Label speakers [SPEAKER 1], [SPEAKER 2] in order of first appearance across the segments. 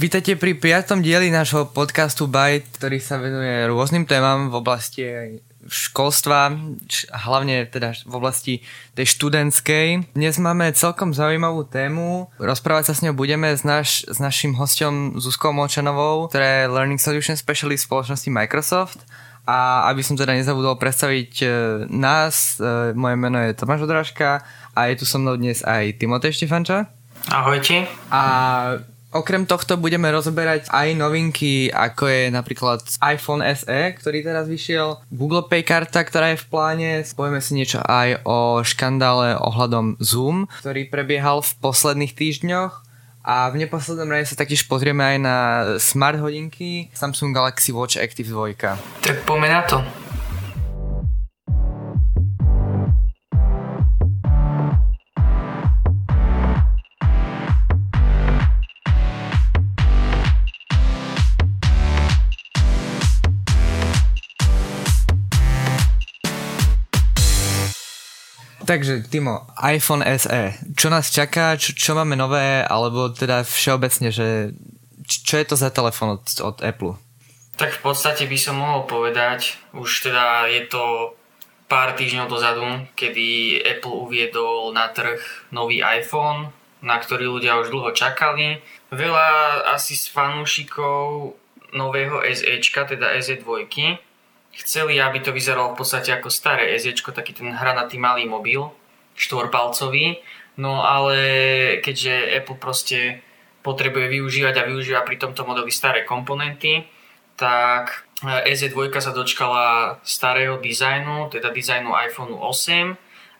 [SPEAKER 1] Vítajte pri piatom dieli nášho podcastu Byte, ktorý sa venuje rôznym témam v oblasti školstva, hlavne teda v oblasti tej študentskej. Dnes máme celkom zaujímavú tému. Rozprávať sa s ňou budeme s, naš, s našim hostom Zuzkou Molčanovou, ktorá je Learning Solution Specialist spoločnosti Microsoft. A aby som teda nezabudol predstaviť e, nás, e, moje meno je Tomáš Odrážka a je tu so mnou dnes aj Timotej Štefanča.
[SPEAKER 2] Ahojte.
[SPEAKER 1] A Okrem tohto budeme rozoberať aj novinky, ako je napríklad iPhone SE, ktorý teraz vyšiel, Google Pay karta, ktorá je v pláne, povieme si niečo aj o škandále ohľadom Zoom, ktorý prebiehal v posledných týždňoch a v neposlednom rade sa taktiež pozrieme aj na smart hodinky Samsung Galaxy Watch Active 2.
[SPEAKER 2] Tak poďme na to.
[SPEAKER 1] Takže, Timo, iPhone SE. Čo nás čaká, čo, čo máme nové, alebo teda všeobecne, že čo je to za telefon od, od Apple?
[SPEAKER 2] Tak v podstate by som mohol povedať, už teda je to pár týždňov dozadu, kedy Apple uviedol na trh nový iPhone, na ktorý ľudia už dlho čakali. Veľa asi z fanúšikov nového SEčka, teda SE2, chceli, aby to vyzeralo v podstate ako staré SE, taký ten hranatý malý mobil, štvorpalcový, no ale keďže Apple proste potrebuje využívať a využíva pri tomto modeli staré komponenty, tak SE2 sa dočkala starého dizajnu, teda dizajnu iPhone 8,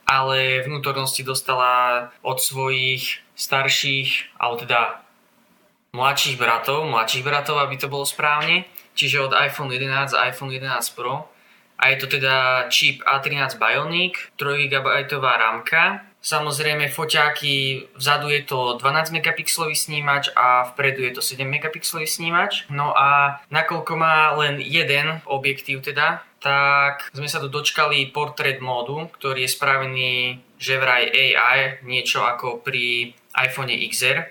[SPEAKER 2] ale vnútornosti dostala od svojich starších, alebo teda mladších bratov, mladších bratov, aby to bolo správne, čiže od iPhone 11 a iPhone 11 Pro. A je to teda čip A13 Bionic, 3 GB rámka. Samozrejme foťáky, vzadu je to 12 megapixelový snímač a vpredu je to 7 megapixelový snímač. No a nakoľko má len jeden objektív teda, tak sme sa tu dočkali portrait módu, ktorý je spravený že vraj AI, niečo ako pri iPhone XR,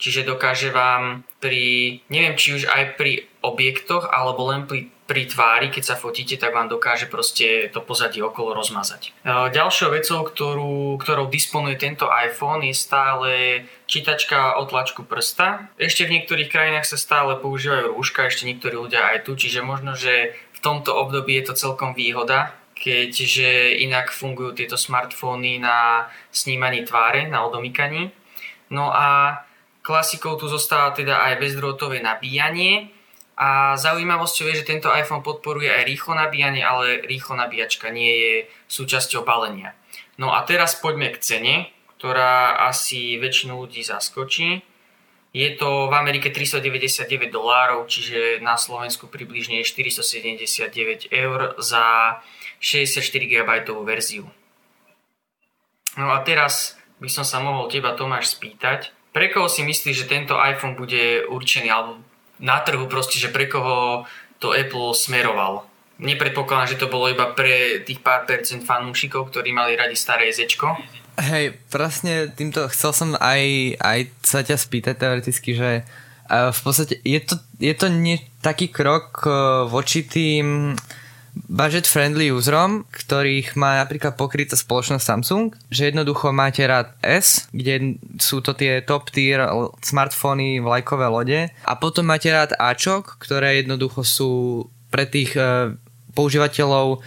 [SPEAKER 2] čiže dokáže vám pri, neviem či už aj pri objektoch alebo len pri, pri tvári, keď sa fotíte, tak vám dokáže proste to pozadie okolo rozmazať. E, ďalšou vecou, ktorú, ktorou disponuje tento iPhone je stále čítačka o tlačku prsta. Ešte v niektorých krajinách sa stále používajú rúška, ešte niektorí ľudia aj tu, čiže možno, že v tomto období je to celkom výhoda, keďže inak fungujú tieto smartfóny na snímaní tváre, na odomykaní. No a Klasikou tu zostáva teda aj bezdrôtové nabíjanie a zaujímavosťou je, že tento iPhone podporuje aj rýchlo nabíjanie, ale rýchlo nabíjačka nie je súčasťou balenia. No a teraz poďme k cene, ktorá asi väčšinu ľudí zaskočí. Je to v Amerike 399 dolárov, čiže na Slovensku približne 479 eur za 64 GB verziu. No a teraz by som sa mohol teba Tomáš spýtať, pre koho si myslíš, že tento iPhone bude určený, alebo na trhu proste, že pre koho to Apple smeroval? Nepredpokladám, že to bolo iba pre tých pár percent fanúšikov, ktorí mali radi staré Zečko.
[SPEAKER 1] Hej, presne týmto chcel som aj, aj sa ťa spýtať teoreticky, že uh, v podstate je to, je to nie taký krok uh, voči tým budget-friendly userom, ktorých má napríklad pokrytá spoločnosť Samsung, že jednoducho máte rád S, kde sú to tie top tier smartfóny, vlajkové lode. A potom máte rád Ačok, ktoré jednoducho sú pre tých uh, používateľov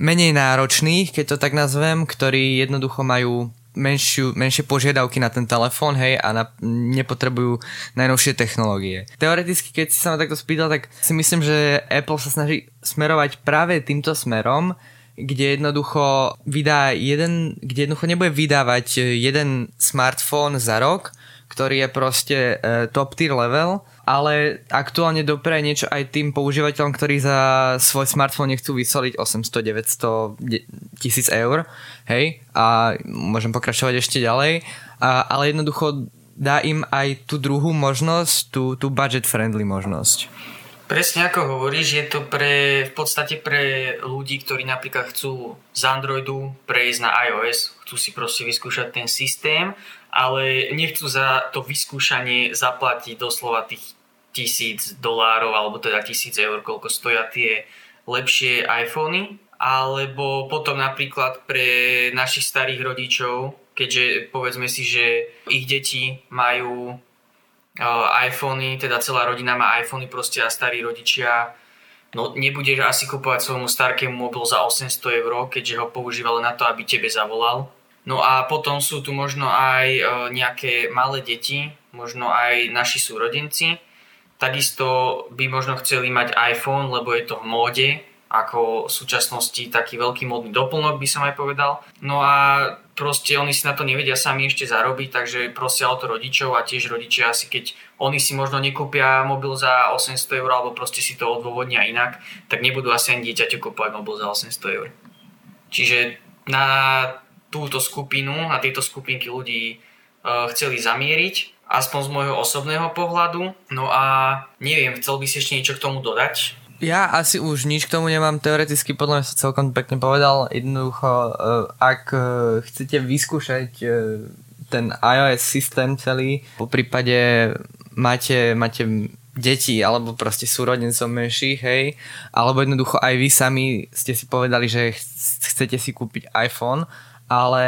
[SPEAKER 1] menej náročných, keď to tak nazvem, ktorí jednoducho majú menšiu, menšie požiadavky na ten telefón, hej, a na, nepotrebujú najnovšie technológie. Teoreticky, keď si sa ma takto spýtal, tak si myslím, že Apple sa snaží smerovať práve týmto smerom, kde jednoducho vydá jeden, kde jednoducho nebude vydávať jeden smartfón za rok, ktorý je proste uh, top tier level, ale aktuálne dopreje niečo aj tým používateľom, ktorí za svoj smartfón nechcú vysoliť 800, 900 tisíc eur, hej, a môžem pokračovať ešte ďalej, a, ale jednoducho dá im aj tú druhú možnosť, tú, tú budget-friendly možnosť.
[SPEAKER 2] Presne ako hovoríš, je to pre, v podstate pre ľudí, ktorí napríklad chcú z Androidu prejsť na iOS, chcú si proste vyskúšať ten systém, ale nechcú za to vyskúšanie zaplatiť doslova tých tisíc dolárov alebo teda tisíc eur, koľko stoja tie lepšie iPhony. Alebo potom napríklad pre našich starých rodičov, keďže povedzme si, že ich deti majú iPhony, teda celá rodina má iPhony proste a starí rodičia no nebudeš asi kupovať svojmu starkému mobil za 800 eur, keďže ho používal na to, aby tebe zavolal. No a potom sú tu možno aj e, nejaké malé deti, možno aj naši súrodenci. Takisto by možno chceli mať iPhone, lebo je to v móde, ako v súčasnosti taký veľký modný doplnok by som aj povedal. No a proste oni si na to nevedia sami ešte zarobiť, takže prosia o to rodičov a tiež rodičia asi keď oni si možno nekúpia mobil za 800 eur alebo proste si to odôvodnia inak, tak nebudú asi ani dieťaťu kúpovať mobil za 800 eur. Čiže na túto skupinu, na tieto skupinky ľudí uh, chceli zamieriť, aspoň z môjho osobného pohľadu. No a neviem, chcel by si ešte niečo k tomu dodať?
[SPEAKER 1] Ja asi už nič k tomu nemám, teoreticky podľa mňa sa celkom pekne povedal. Jednoducho, e, ak e, chcete vyskúšať e, ten iOS systém celý, po prípade máte, máte deti alebo proste súrodencov menších, hej, alebo jednoducho aj vy sami ste si povedali, že chcete si kúpiť iPhone, ale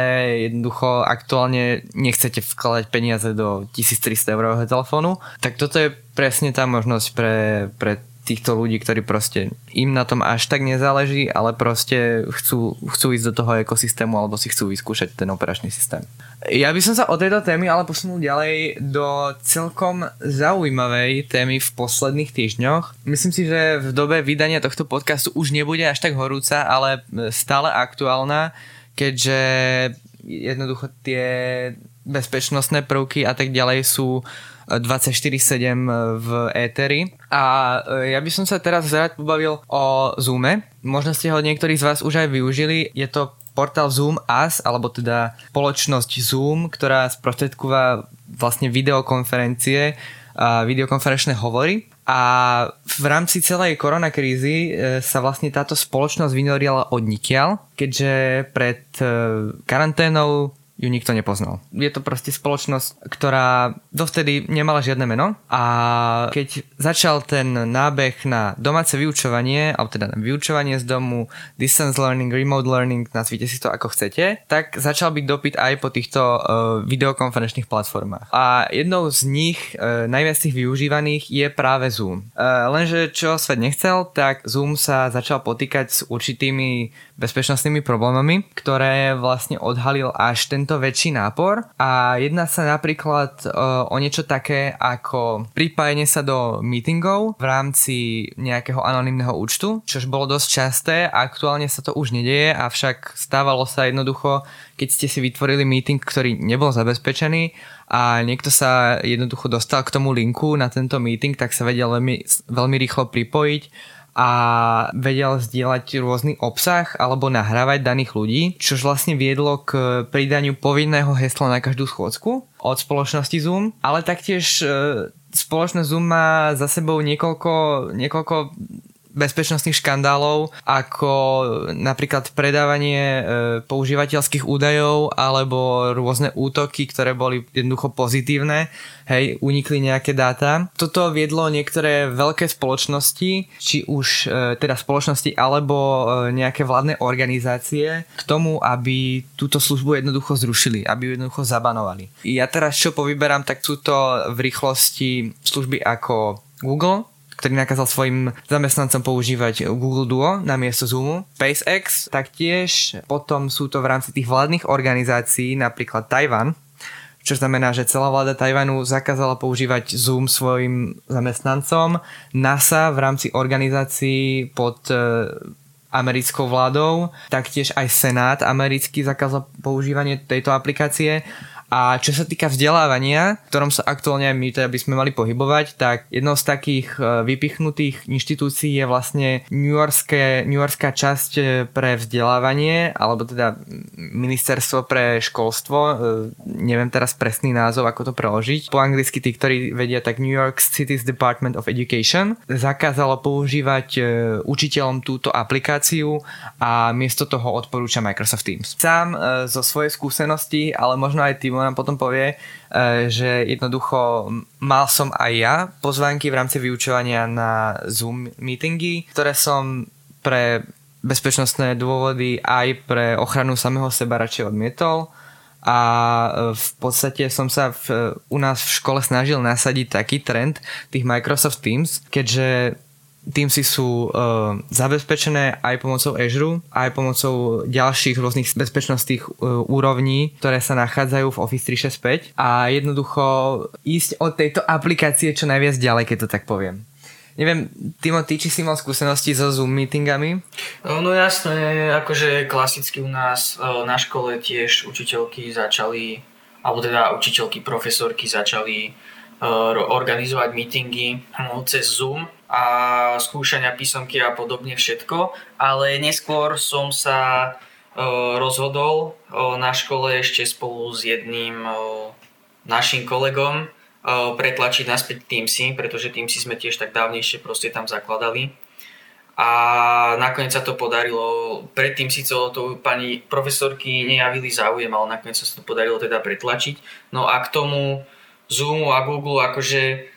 [SPEAKER 1] jednoducho aktuálne nechcete vkladať peniaze do 1300 eurového telefónu, tak toto je presne tá možnosť pre, pre týchto ľudí, ktorí proste im na tom až tak nezáleží, ale proste chcú, chcú ísť do toho ekosystému alebo si chcú vyskúšať ten operačný systém. Ja by som sa od tejto témy ale posunul ďalej do celkom zaujímavej témy v posledných týždňoch. Myslím si, že v dobe vydania tohto podcastu už nebude až tak horúca, ale stále aktuálna, keďže jednoducho tie bezpečnostné prvky a tak ďalej sú 24-7 v éteri. A e, ja by som sa teraz rád pobavil o Zoome. Možno ste ho niektorí z vás už aj využili. Je to portál Zoom As, alebo teda spoločnosť Zoom, ktorá sprostredkúva vlastne videokonferencie a videokonferenčné hovory. A v rámci celej koronakrízy e, sa vlastne táto spoločnosť vynorila od nikiaľ, keďže pred e, karanténou ju nikto nepoznal. Je to proste spoločnosť, ktorá dovtedy nemala žiadne meno a keď začal ten nábeh na domáce vyučovanie, alebo teda na vyučovanie z domu, distance learning, remote learning, nazvite si to ako chcete, tak začal byť dopyt aj po týchto uh, videokonferenčných platformách. A jednou z nich, uh, najviac tých využívaných, je práve Zoom. Uh, lenže čo svet nechcel, tak Zoom sa začal potýkať s určitými bezpečnostnými problémami, ktoré vlastne odhalil až tento väčší nápor. A jedná sa napríklad uh, o niečo také ako pripájenie sa do meetingov v rámci nejakého anonymného účtu, čož bolo dosť časté, aktuálne sa to už nedieje, avšak stávalo sa jednoducho, keď ste si vytvorili meeting, ktorý nebol zabezpečený a niekto sa jednoducho dostal k tomu linku na tento meeting, tak sa vedel veľmi, veľmi rýchlo pripojiť a vedel zdieľať rôzny obsah alebo nahrávať daných ľudí, čož vlastne viedlo k pridaniu povinného hesla na každú schôdzku od spoločnosti Zoom, ale taktiež e, spoločnosť Zoom má za sebou niekoľko, niekoľko bezpečnostných škandálov, ako napríklad predávanie e, používateľských údajov alebo rôzne útoky, ktoré boli jednoducho pozitívne, hej, unikli nejaké dáta. Toto viedlo niektoré veľké spoločnosti, či už e, teda spoločnosti alebo e, nejaké vládne organizácie k tomu, aby túto službu jednoducho zrušili, aby ju jednoducho zabanovali. Ja teraz čo povyberám, tak sú to v rýchlosti služby ako Google, ktorý nakázal svojim zamestnancom používať Google Duo na miesto Zoomu. SpaceX taktiež, potom sú to v rámci tých vládnych organizácií, napríklad Tajvan, čo znamená, že celá vláda Tajvanu zakázala používať Zoom svojim zamestnancom. NASA v rámci organizácií pod e, americkou vládou, taktiež aj Senát americký zakázal používanie tejto aplikácie a čo sa týka vzdelávania, v ktorom sa aktuálne my teda by sme mali pohybovať, tak jednou z takých e, vypichnutých inštitúcií je vlastne New, Yorkské, New Yorkská časť e, pre vzdelávanie, alebo teda ministerstvo pre školstvo, e, neviem teraz presný názov, ako to preložiť. Po anglicky tí, ktorí vedia, tak New York City's Department of Education zakázalo používať učiteľom túto aplikáciu a miesto toho odporúča Microsoft Teams. Sám zo svojej skúsenosti, ale možno aj tým nám potom povie, že jednoducho mal som aj ja pozvánky v rámci vyučovania na Zoom meetingy, ktoré som pre bezpečnostné dôvody aj pre ochranu samého seba radšej odmietol. A v podstate som sa v, u nás v škole snažil nasadiť taký trend tých Microsoft Teams, keďže Teamsy sú uh, zabezpečené aj pomocou Azure, aj pomocou ďalších rôznych bezpečnostných uh, úrovní, ktoré sa nachádzajú v Office 365 a jednoducho ísť od tejto aplikácie čo najviac ďalej, keď to tak poviem. Neviem, Timo, ty či si mal skúsenosti so Zoom meetingami?
[SPEAKER 2] No jasné, akože klasicky u nás na škole tiež učiteľky začali, alebo teda učiteľky, profesorky začali organizovať meetingy no, cez Zoom a skúšania písomky a podobne všetko, ale neskôr som sa rozhodol na škole ešte spolu s jedným našim kolegom pretlačiť naspäť Teamsy, pretože Teamsy sme tiež tak dávnejšie proste tam zakladali. A nakoniec sa to podarilo, predtým si to pani profesorky nejavili záujem, ale nakoniec sa to podarilo teda pretlačiť. No a k tomu Zoomu a Google akože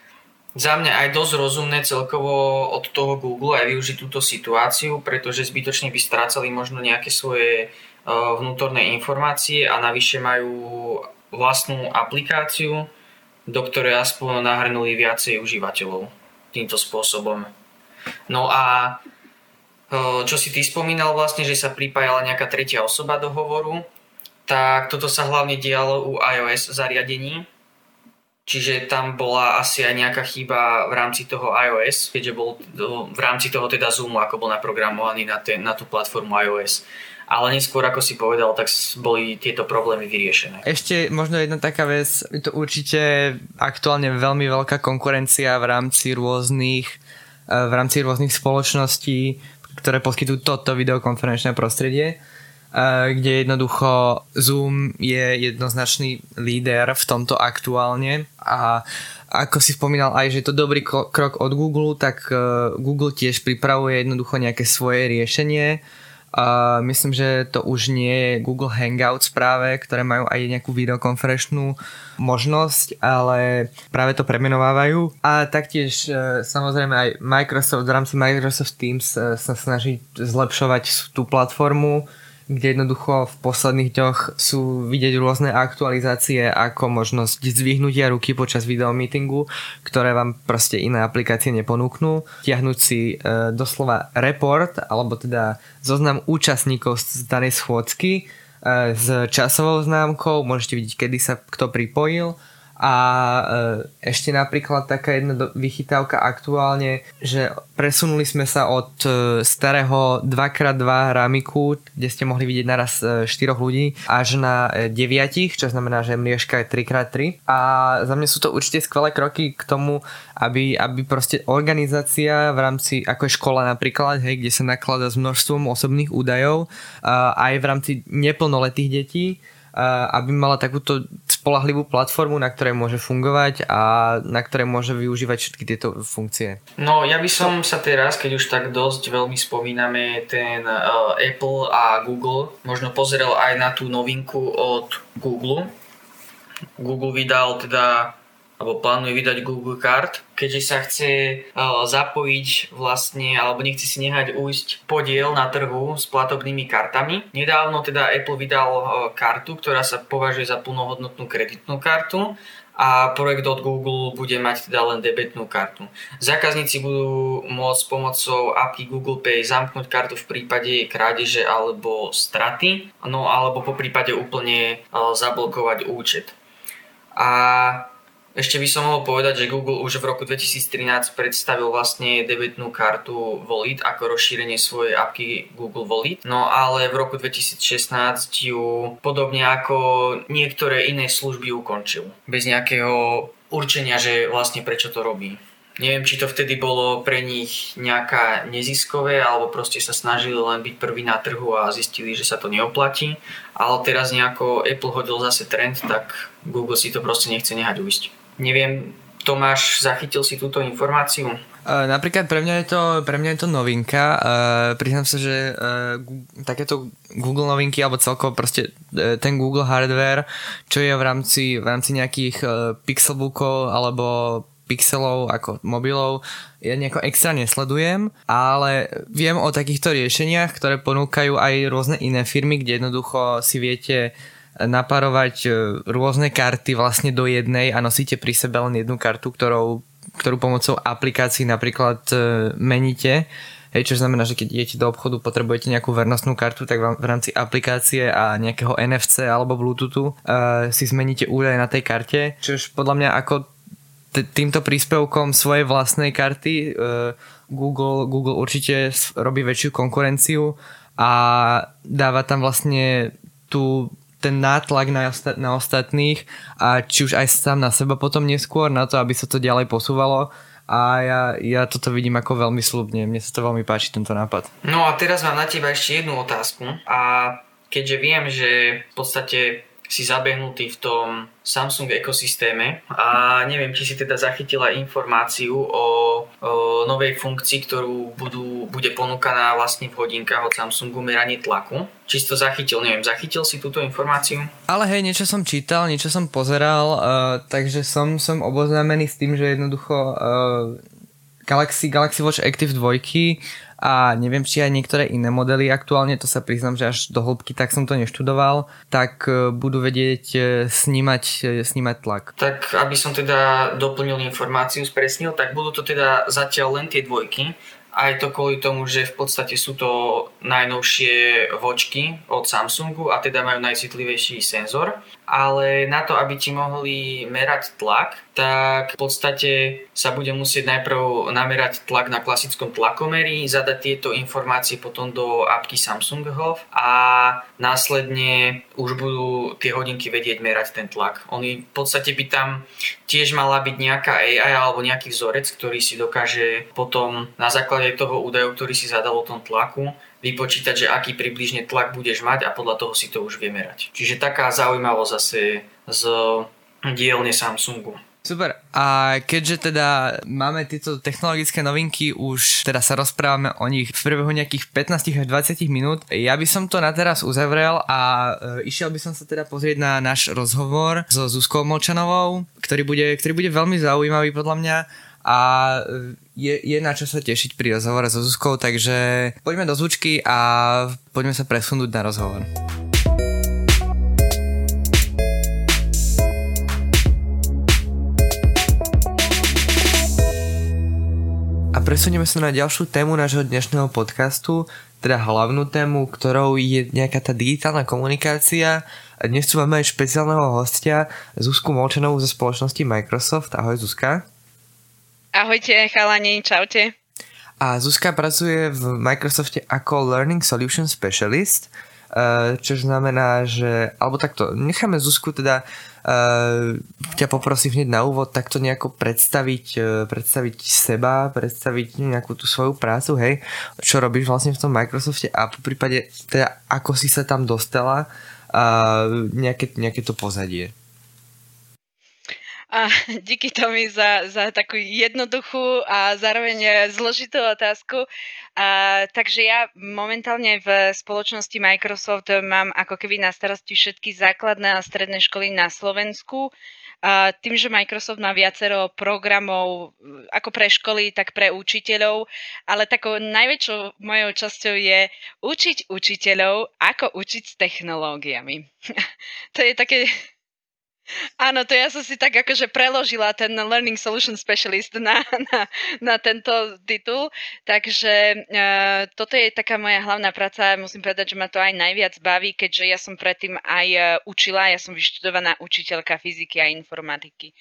[SPEAKER 2] za mňa aj dosť rozumné celkovo od toho Google aj využiť túto situáciu, pretože zbytočne by strácali možno nejaké svoje vnútorné informácie a navyše majú vlastnú aplikáciu, do ktorej aspoň nahrnuli viacej užívateľov týmto spôsobom. No a čo si ty spomínal vlastne, že sa pripájala nejaká tretia osoba do hovoru, tak toto sa hlavne dialo u iOS zariadení, čiže tam bola asi aj nejaká chyba v rámci toho iOS, keďže bol v rámci toho teda Zoomu, ako bol naprogramovaný na, ten, na tú platformu iOS. Ale neskôr, ako si povedal, tak boli tieto problémy vyriešené.
[SPEAKER 1] Ešte možno jedna taká vec, je to určite aktuálne veľmi veľká konkurencia v rámci rôznych eh, v rámci rôznych spoločností, ktoré poskytujú toto videokonferenčné prostredie, kde jednoducho Zoom je jednoznačný líder v tomto aktuálne. A ako si spomínal aj, že je to dobrý krok od Google, tak eh, Google tiež pripravuje jednoducho nejaké svoje riešenie, a myslím, že to už nie je Google Hangouts práve, ktoré majú aj nejakú videokonferenčnú možnosť, ale práve to premenovávajú. A taktiež samozrejme aj Microsoft v rámci Microsoft Teams sa snaží zlepšovať tú platformu, kde jednoducho v posledných dňoch sú vidieť rôzne aktualizácie ako možnosť zdvihnutia ruky počas videomeetingu, ktoré vám proste iné aplikácie neponúknú. Tiahnuť si e, doslova report, alebo teda zoznam účastníkov z danej schôdzky e, s časovou známkou, môžete vidieť, kedy sa kto pripojil a e, ešte napríklad taká jedna vychytávka aktuálne, že presunuli sme sa od e, starého 2x2 ramiku, kde ste mohli vidieť naraz 4 e, ľudí, až na 9, čo znamená, že mriežka je 3x3. A za mňa sú to určite skvelé kroky k tomu, aby, aby proste organizácia v rámci, ako je škola napríklad, hej, kde sa naklada s množstvom osobných údajov, aj v rámci neplnoletých detí, aby mala takúto spolahlivú platformu, na ktorej môže fungovať a na ktorej môže využívať všetky tieto funkcie.
[SPEAKER 2] No ja by som sa teraz, keď už tak dosť veľmi spomíname ten uh, Apple a Google, možno pozrel aj na tú novinku od Google. Google vydal teda alebo plánuje vydať Google Card, keďže sa chce uh, zapojiť vlastne, alebo nechce si nehať ujsť podiel na trhu s platobnými kartami. Nedávno teda Apple vydal uh, kartu, ktorá sa považuje za plnohodnotnú kreditnú kartu a projekt od Google bude mať teda len debetnú kartu. Zákazníci budú môcť pomocou apky Google Pay zamknúť kartu v prípade krádeže alebo straty, no alebo po prípade úplne uh, zablokovať účet. A ešte by som mohol povedať, že Google už v roku 2013 predstavil vlastne debetnú kartu Wallet ako rozšírenie svojej apky Google Wallet, no ale v roku 2016 ju podobne ako niektoré iné služby ukončil. Bez nejakého určenia, že vlastne prečo to robí. Neviem, či to vtedy bolo pre nich nejaká neziskové, alebo proste sa snažili len byť prvý na trhu a zistili, že sa to neoplatí. Ale teraz nejako Apple hodil zase trend, tak Google si to proste nechce nehať uísť neviem, Tomáš, zachytil si túto informáciu?
[SPEAKER 1] Uh, napríklad pre mňa je to, pre mňa je to novinka. Uh, priznám sa, že uh, takéto Google novinky, alebo celkovo proste uh, ten Google hardware, čo je v rámci, v rámci nejakých uh, pixelbookov alebo pixelov ako mobilov, ja nejako extra nesledujem, ale viem o takýchto riešeniach, ktoré ponúkajú aj rôzne iné firmy, kde jednoducho si viete naparovať rôzne karty vlastne do jednej a nosíte pri sebe len jednu kartu, ktorou ktorú pomocou aplikácií napríklad e, meníte. Hej, čo znamená, že keď idete do obchodu, potrebujete nejakú vernostnú kartu, tak v rámci aplikácie a nejakého NFC alebo Bluetoothu uh, si zmeníte údaje na tej karte, čož podľa mňa ako t- týmto príspevkom svojej vlastnej karty uh, Google, Google určite robí väčšiu konkurenciu a dáva tam vlastne tú ten nátlak na, na ostatných a či už aj sám na seba potom neskôr na to, aby sa to ďalej posúvalo a ja, ja toto vidím ako veľmi slubne. Mne sa to veľmi páči, tento nápad.
[SPEAKER 2] No a teraz mám na teba ešte jednu otázku a keďže viem, že v podstate si zabehnutý v tom Samsung ekosystéme a neviem, či si teda zachytila informáciu o, o novej funkcii, ktorú budú, bude ponúkaná vlastne v hodinkách od Samsungu meranie tlaku. Či si to zachytil, neviem, zachytil si túto informáciu?
[SPEAKER 1] Ale hej, niečo som čítal, niečo som pozeral, uh, takže som, som oboznámený s tým, že jednoducho uh, Galaxy, Galaxy Watch Active 2 a neviem, či aj niektoré iné modely aktuálne, to sa priznam, že až do hĺbky tak som to neštudoval, tak e, budú vedieť e, snímať, e, snímať tlak.
[SPEAKER 2] Tak aby som teda doplnil informáciu, spresnil, tak budú to teda zatiaľ len tie dvojky, aj to kvôli tomu, že v podstate sú to najnovšie vočky od Samsungu a teda majú najcitlivejší senzor. Ale na to, aby ti mohli merať tlak, tak v podstate sa bude musieť najprv namerať tlak na klasickom tlakomeri, zadať tieto informácie potom do apky Samsung Health a následne už budú tie hodinky vedieť merať ten tlak. Oni v podstate by tam tiež mala byť nejaká AI alebo nejaký vzorec, ktorý si dokáže potom na základe toho údaju, ktorý si zadal o tom tlaku, vypočítať, že aký približne tlak budeš mať a podľa toho si to už vie merať. Čiže taká zaujímavosť zase z dielne Samsungu.
[SPEAKER 1] Super. A keďže teda máme tieto technologické novinky, už teda sa rozprávame o nich v priebehu nejakých 15 až 20 minút, ja by som to na teraz uzavrel a e, išiel by som sa teda pozrieť na náš rozhovor so Zuzkou Molčanovou, ktorý bude, ktorý bude veľmi zaujímavý podľa mňa a e, je, je na čo sa tešiť pri rozhovore so Zuzkou, takže poďme do zvučky a poďme sa presunúť na rozhovor. Presunieme sa na ďalšiu tému nášho dnešného podcastu, teda hlavnú tému, ktorou je nejaká tá digitálna komunikácia. Dnes tu máme aj špeciálneho hostia Zuzku Molčanovú zo spoločnosti Microsoft. Ahoj Zuzka.
[SPEAKER 3] Ahojte chalani, čaute.
[SPEAKER 1] A Zuzka pracuje v Microsofte ako Learning Solution Specialist, čo znamená, že, alebo takto, necháme Zuzku teda Uh, ťa poprosím hneď na úvod takto nejako predstaviť, uh, predstaviť seba, predstaviť nejakú tú svoju prácu, hej, čo robíš vlastne v tom Microsofte a po prípade teda ako si sa tam dostala a nejaké, nejaké to pozadie.
[SPEAKER 3] A díky Tomi za, za takú jednoduchú a zároveň zložitú otázku. A, takže ja momentálne v spoločnosti Microsoft mám ako keby na starosti všetky základné a stredné školy na Slovensku. A tým, že Microsoft má viacero programov ako pre školy, tak pre učiteľov, ale takou najväčšou mojou časťou je učiť učiteľov, ako učiť s technológiami. to je také Áno, to ja som si tak akože preložila ten Learning Solution Specialist na, na, na tento titul, takže uh, toto je taká moja hlavná práca, musím povedať, že ma to aj najviac baví, keďže ja som predtým aj uh, učila, ja som vyštudovaná učiteľka fyziky a informatiky.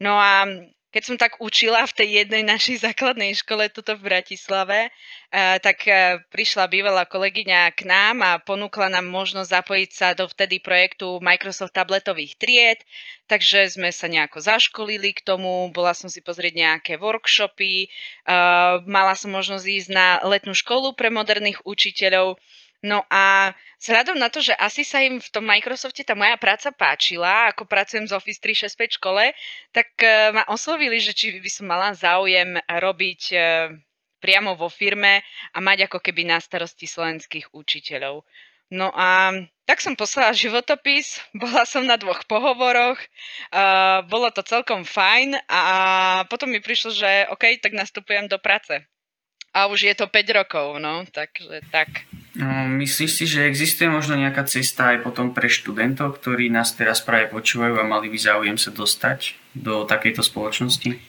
[SPEAKER 3] No a keď som tak učila v tej jednej našej základnej škole tuto v Bratislave, eh, tak eh, prišla bývalá kolegyňa k nám a ponúkla nám možnosť zapojiť sa do vtedy projektu Microsoft tabletových tried, takže sme sa nejako zaškolili k tomu, bola som si pozrieť nejaké workshopy, eh, mala som možnosť ísť na letnú školu pre moderných učiteľov, No a vzhľadom na to, že asi sa im v tom Microsofte tá moja práca páčila, ako pracujem z Office 365 škole, tak uh, ma oslovili, že či by som mala záujem robiť uh, priamo vo firme a mať ako keby na starosti slovenských učiteľov. No a tak som poslala životopis, bola som na dvoch pohovoroch, uh, bolo to celkom fajn a potom mi prišlo, že OK, tak nastupujem do práce. A už je to 5 rokov, no, takže tak.
[SPEAKER 4] No, myslíš si, že existuje možno nejaká cesta aj potom pre študentov, ktorí nás teraz práve počúvajú a mali by záujem sa dostať do takejto spoločnosti?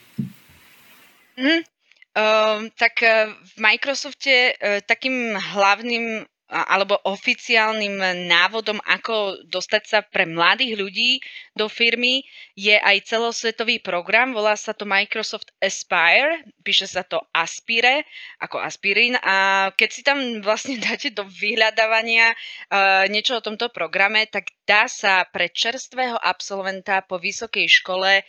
[SPEAKER 3] Mm, um, tak uh, v Microsofte uh, takým hlavným alebo oficiálnym návodom, ako dostať sa pre mladých ľudí do firmy, je aj celosvetový program, volá sa to Microsoft Aspire, píše sa to Aspire, ako aspirín. A keď si tam vlastne dáte do vyhľadávania uh, niečo o tomto programe, tak dá sa pre čerstvého absolventa po vysokej škole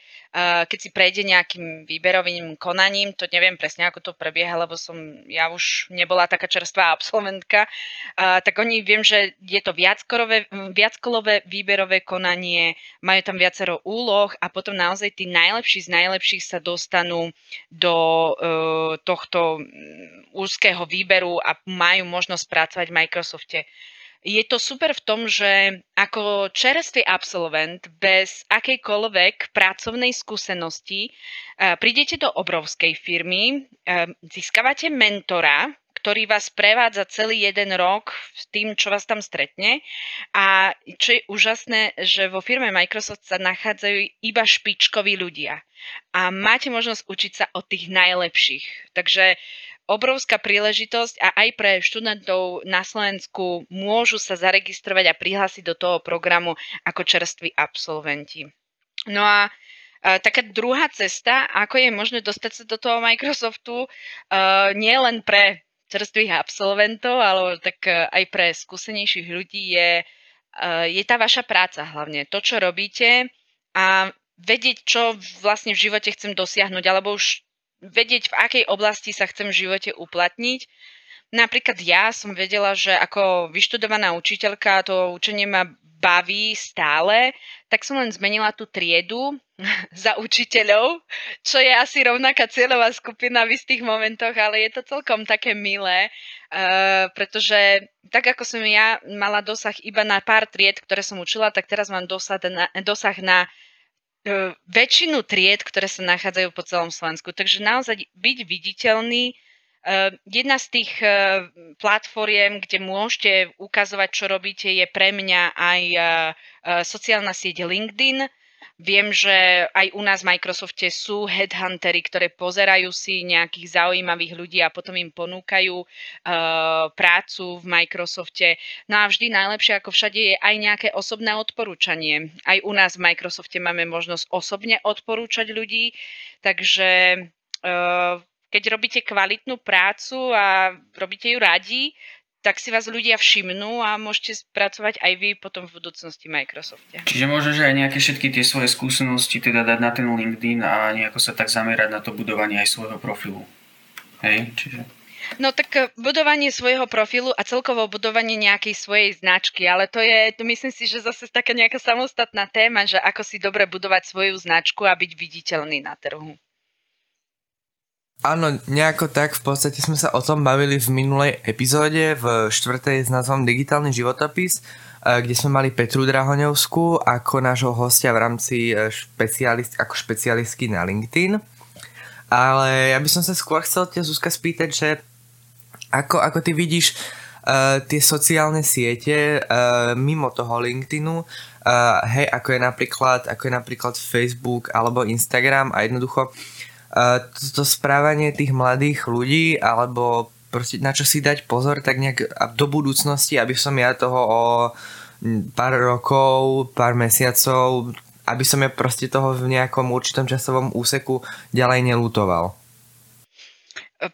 [SPEAKER 3] keď si prejde nejakým výberovým konaním, to neviem presne, ako to prebieha, lebo som ja už nebola taká čerstvá absolventka, tak oni viem, že je to viackolové, viackolové výberové konanie, majú tam viacero úloh a potom naozaj tí najlepší z najlepších sa dostanú do e, tohto úzkého výberu a majú možnosť pracovať v Microsofte. Je to super v tom, že ako čerstvý absolvent bez akejkoľvek pracovnej skúsenosti prídete do obrovskej firmy, získavate mentora, ktorý vás prevádza celý jeden rok s tým, čo vás tam stretne. A čo je úžasné, že vo firme Microsoft sa nachádzajú iba špičkoví ľudia. A máte možnosť učiť sa od tých najlepších. Takže obrovská príležitosť a aj pre študentov na Slovensku môžu sa zaregistrovať a prihlásiť do toho programu ako čerství absolventi. No a taká druhá cesta, ako je možné dostať sa do toho Microsoftu, nie len pre čerstvých absolventov, ale tak aj pre skúsenejších ľudí je, je tá vaša práca hlavne. To, čo robíte a vedieť, čo vlastne v živote chcem dosiahnuť, alebo už vedieť, v akej oblasti sa chcem v živote uplatniť. Napríklad ja som vedela, že ako vyštudovaná učiteľka to učenie ma baví stále, tak som len zmenila tú triedu za učiteľov, čo je asi rovnaká cieľová skupina v istých momentoch, ale je to celkom také milé, uh, pretože tak ako som ja mala dosah iba na pár tried, ktoré som učila, tak teraz mám dosah na, dosah na E, väčšinu tried, ktoré sa nachádzajú po celom Slovensku. Takže naozaj byť viditeľný, jedna z tých e, platformiem, kde môžete ukazovať, čo robíte, je pre mňa aj sociálna sieť LinkedIn, Viem, že aj u nás v Microsofte sú headhuntery, ktoré pozerajú si nejakých zaujímavých ľudí a potom im ponúkajú prácu v Microsofte. No a vždy najlepšie ako všade je aj nejaké osobné odporúčanie. Aj u nás v Microsofte máme možnosť osobne odporúčať ľudí, takže keď robíte kvalitnú prácu a robíte ju radi, tak si vás ľudia všimnú a môžete spracovať aj vy potom v budúcnosti Microsofte.
[SPEAKER 4] Čiže môžeš aj nejaké všetky tie svoje skúsenosti teda dať na ten LinkedIn a nejako sa tak zamerať na to budovanie aj svojho profilu. Hej, čiže...
[SPEAKER 3] No tak eh, budovanie svojho profilu a celkovo budovanie nejakej svojej značky, ale to je, to myslím si, že zase taká nejaká samostatná téma, že ako si dobre budovať svoju značku a byť viditeľný na trhu.
[SPEAKER 1] Áno, nejako tak, v podstate sme sa o tom bavili v minulej epizóde, v štvrtej s názvom Digitálny životopis, eh, kde sme mali Petru Drahoňovskú ako nášho hostia v rámci eh, špecialist, ako špecialistky na LinkedIn. Ale ja by som sa skôr chcel ťa Zuzka spýtať, že ako, ako ty vidíš uh, tie sociálne siete uh, mimo toho LinkedInu, uh, hej, ako je napríklad, ako je napríklad Facebook alebo Instagram a jednoducho uh, to, to správanie tých mladých ľudí alebo proste na čo si dať pozor tak nejak do budúcnosti, aby som ja toho o pár rokov, pár mesiacov, aby som ja proste toho v nejakom určitom časovom úseku ďalej nelútoval.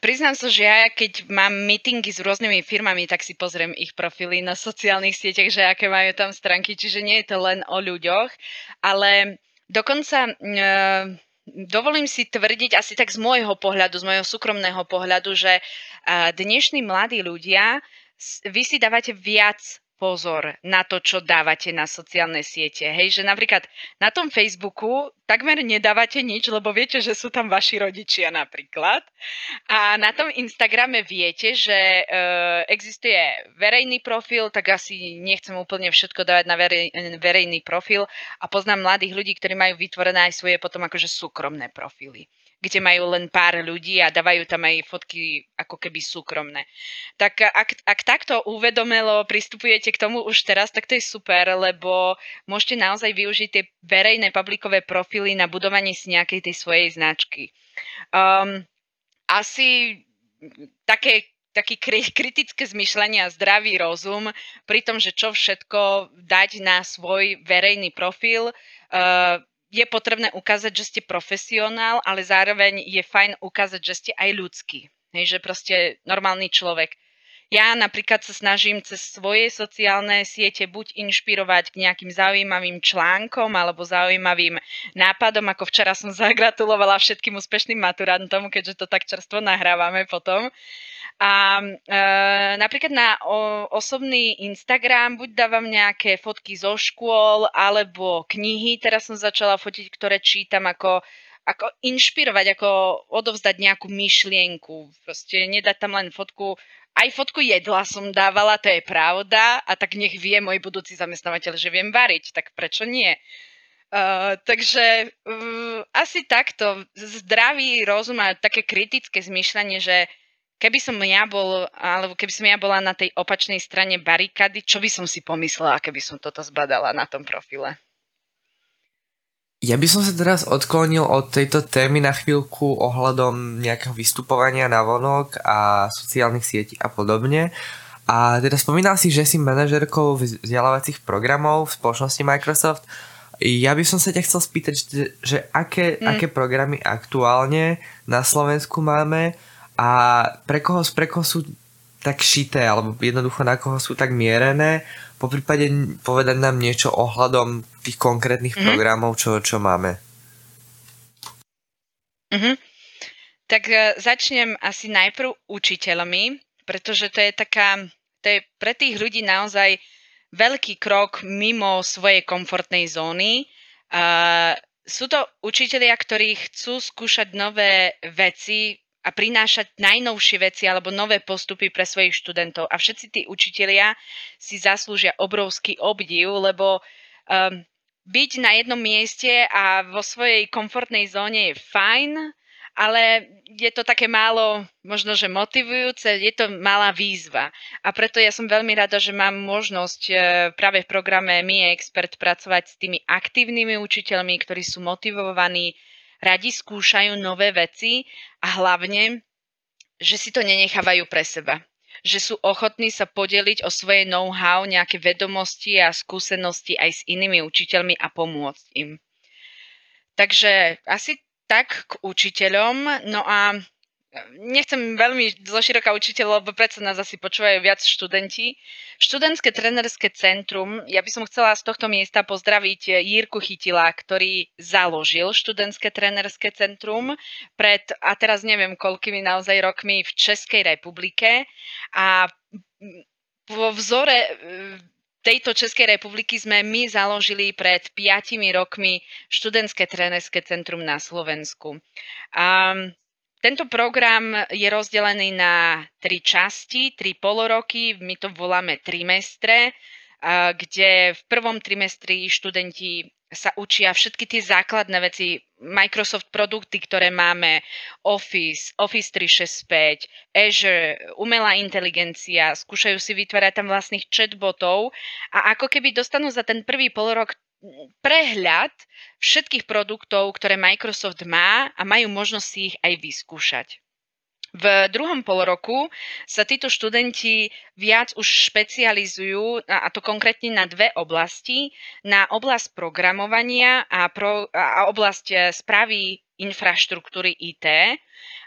[SPEAKER 3] Priznám sa, že ja keď mám meetingy s rôznymi firmami, tak si pozriem ich profily na sociálnych sieťach, že aké majú tam stránky, čiže nie je to len o ľuďoch, ale dokonca dovolím si tvrdiť asi tak z môjho pohľadu, z môjho súkromného pohľadu, že dnešní mladí ľudia vy si dávate viac pozor na to, čo dávate na sociálne siete. Hej, že napríklad na tom Facebooku takmer nedávate nič, lebo viete, že sú tam vaši rodičia napríklad. A na tom Instagrame viete, že e, existuje verejný profil, tak asi nechcem úplne všetko dávať na verej, verejný profil a poznám mladých ľudí, ktorí majú vytvorené aj svoje potom akože súkromné profily kde majú len pár ľudí a dávajú tam aj fotky ako keby súkromné. Tak ak, ak takto uvedomelo pristupujete k tomu už teraz, tak to je super, lebo môžete naozaj využiť tie verejné publikové profily na budovanie si nejakej tej svojej značky. Um, asi také taký kritické zmyšľanie a zdravý rozum pri tom, že čo všetko dať na svoj verejný profil, uh, je potrebné ukázať, že ste profesionál, ale zároveň je fajn ukázať, že ste aj ľudský. Hej, že proste normálny človek. Ja napríklad sa snažím cez svoje sociálne siete buď inšpirovať k nejakým zaujímavým článkom alebo zaujímavým nápadom, ako včera som zagratulovala všetkým úspešným maturantom, keďže to tak čerstvo nahrávame potom. A e, napríklad na o, osobný Instagram buď dávam nejaké fotky zo škôl alebo knihy. Teraz som začala fotiť, ktoré čítam ako ako inšpirovať, ako odovzdať nejakú myšlienku. Proste nedať tam len fotku aj fotku jedla som dávala, to je pravda, a tak nech vie môj budúci zamestnávateľ, že viem variť, tak prečo nie? Uh, takže uh, asi takto zdravý rozum a také kritické zmýšľanie, že keby som ja bol, alebo keby som ja bola na tej opačnej strane barikady, čo by som si pomyslela, keby som toto zbadala na tom profile?
[SPEAKER 1] Ja by som sa teraz odklonil od tejto témy na chvíľku ohľadom nejakého vystupovania na vonok a sociálnych sietí a podobne. A teda spomínal si, že si manažerkou vzdelávacích programov v spoločnosti Microsoft. Ja by som sa ťa chcel spýtať, že, že aké, mm. aké programy aktuálne na Slovensku máme a pre koho, pre koho sú tak šité, alebo jednoducho na koho sú tak mierené po prípade povedať nám niečo ohľadom tých konkrétnych mm-hmm. programov, čo, čo máme.
[SPEAKER 3] Mm-hmm. Tak uh, začnem asi najprv učiteľmi, pretože to je taká, to je pre tých ľudí naozaj veľký krok mimo svojej komfortnej zóny. Uh, sú to učitelia, ktorí chcú skúšať nové veci a prinášať najnovšie veci alebo nové postupy pre svojich študentov. A všetci tí učitelia si zaslúžia obrovský obdiv, lebo um, byť na jednom mieste a vo svojej komfortnej zóne je fajn, ale je to také málo, možno že motivujúce, je to malá výzva. A preto ja som veľmi rada, že mám možnosť e, práve v programe Mi Expert pracovať s tými aktívnymi učiteľmi, ktorí sú motivovaní radi skúšajú nové veci a hlavne, že si to nenechávajú pre seba. Že sú ochotní sa podeliť o svoje know-how, nejaké vedomosti a skúsenosti aj s inými učiteľmi a pomôcť im. Takže asi tak k učiteľom. No a nechcem veľmi zoširoka učiteľ, lebo predsa nás asi počúvajú viac študenti. Študentské trenerské centrum, ja by som chcela z tohto miesta pozdraviť Jírku Chytila, ktorý založil študentské trenerské centrum pred, a teraz neviem koľkými naozaj rokmi v Českej republike a vo vzore e, tejto Českej republiky sme my založili pred 5 rokmi študentské trenerské centrum na Slovensku. A tento program je rozdelený na tri časti, tri poloroky, my to voláme trimestre, kde v prvom trimestri študenti sa učia všetky tie základné veci, Microsoft produkty, ktoré máme, Office, Office 365, Azure, umelá inteligencia, skúšajú si vytvárať tam vlastných chatbotov. A ako keby dostanú za ten prvý polorok prehľad všetkých produktov, ktoré Microsoft má a majú možnosť si ich aj vyskúšať. V druhom polroku sa títo študenti viac už špecializujú, a to konkrétne na dve oblasti, na oblasť programovania a, pro, a oblasť správy infraštruktúry IT.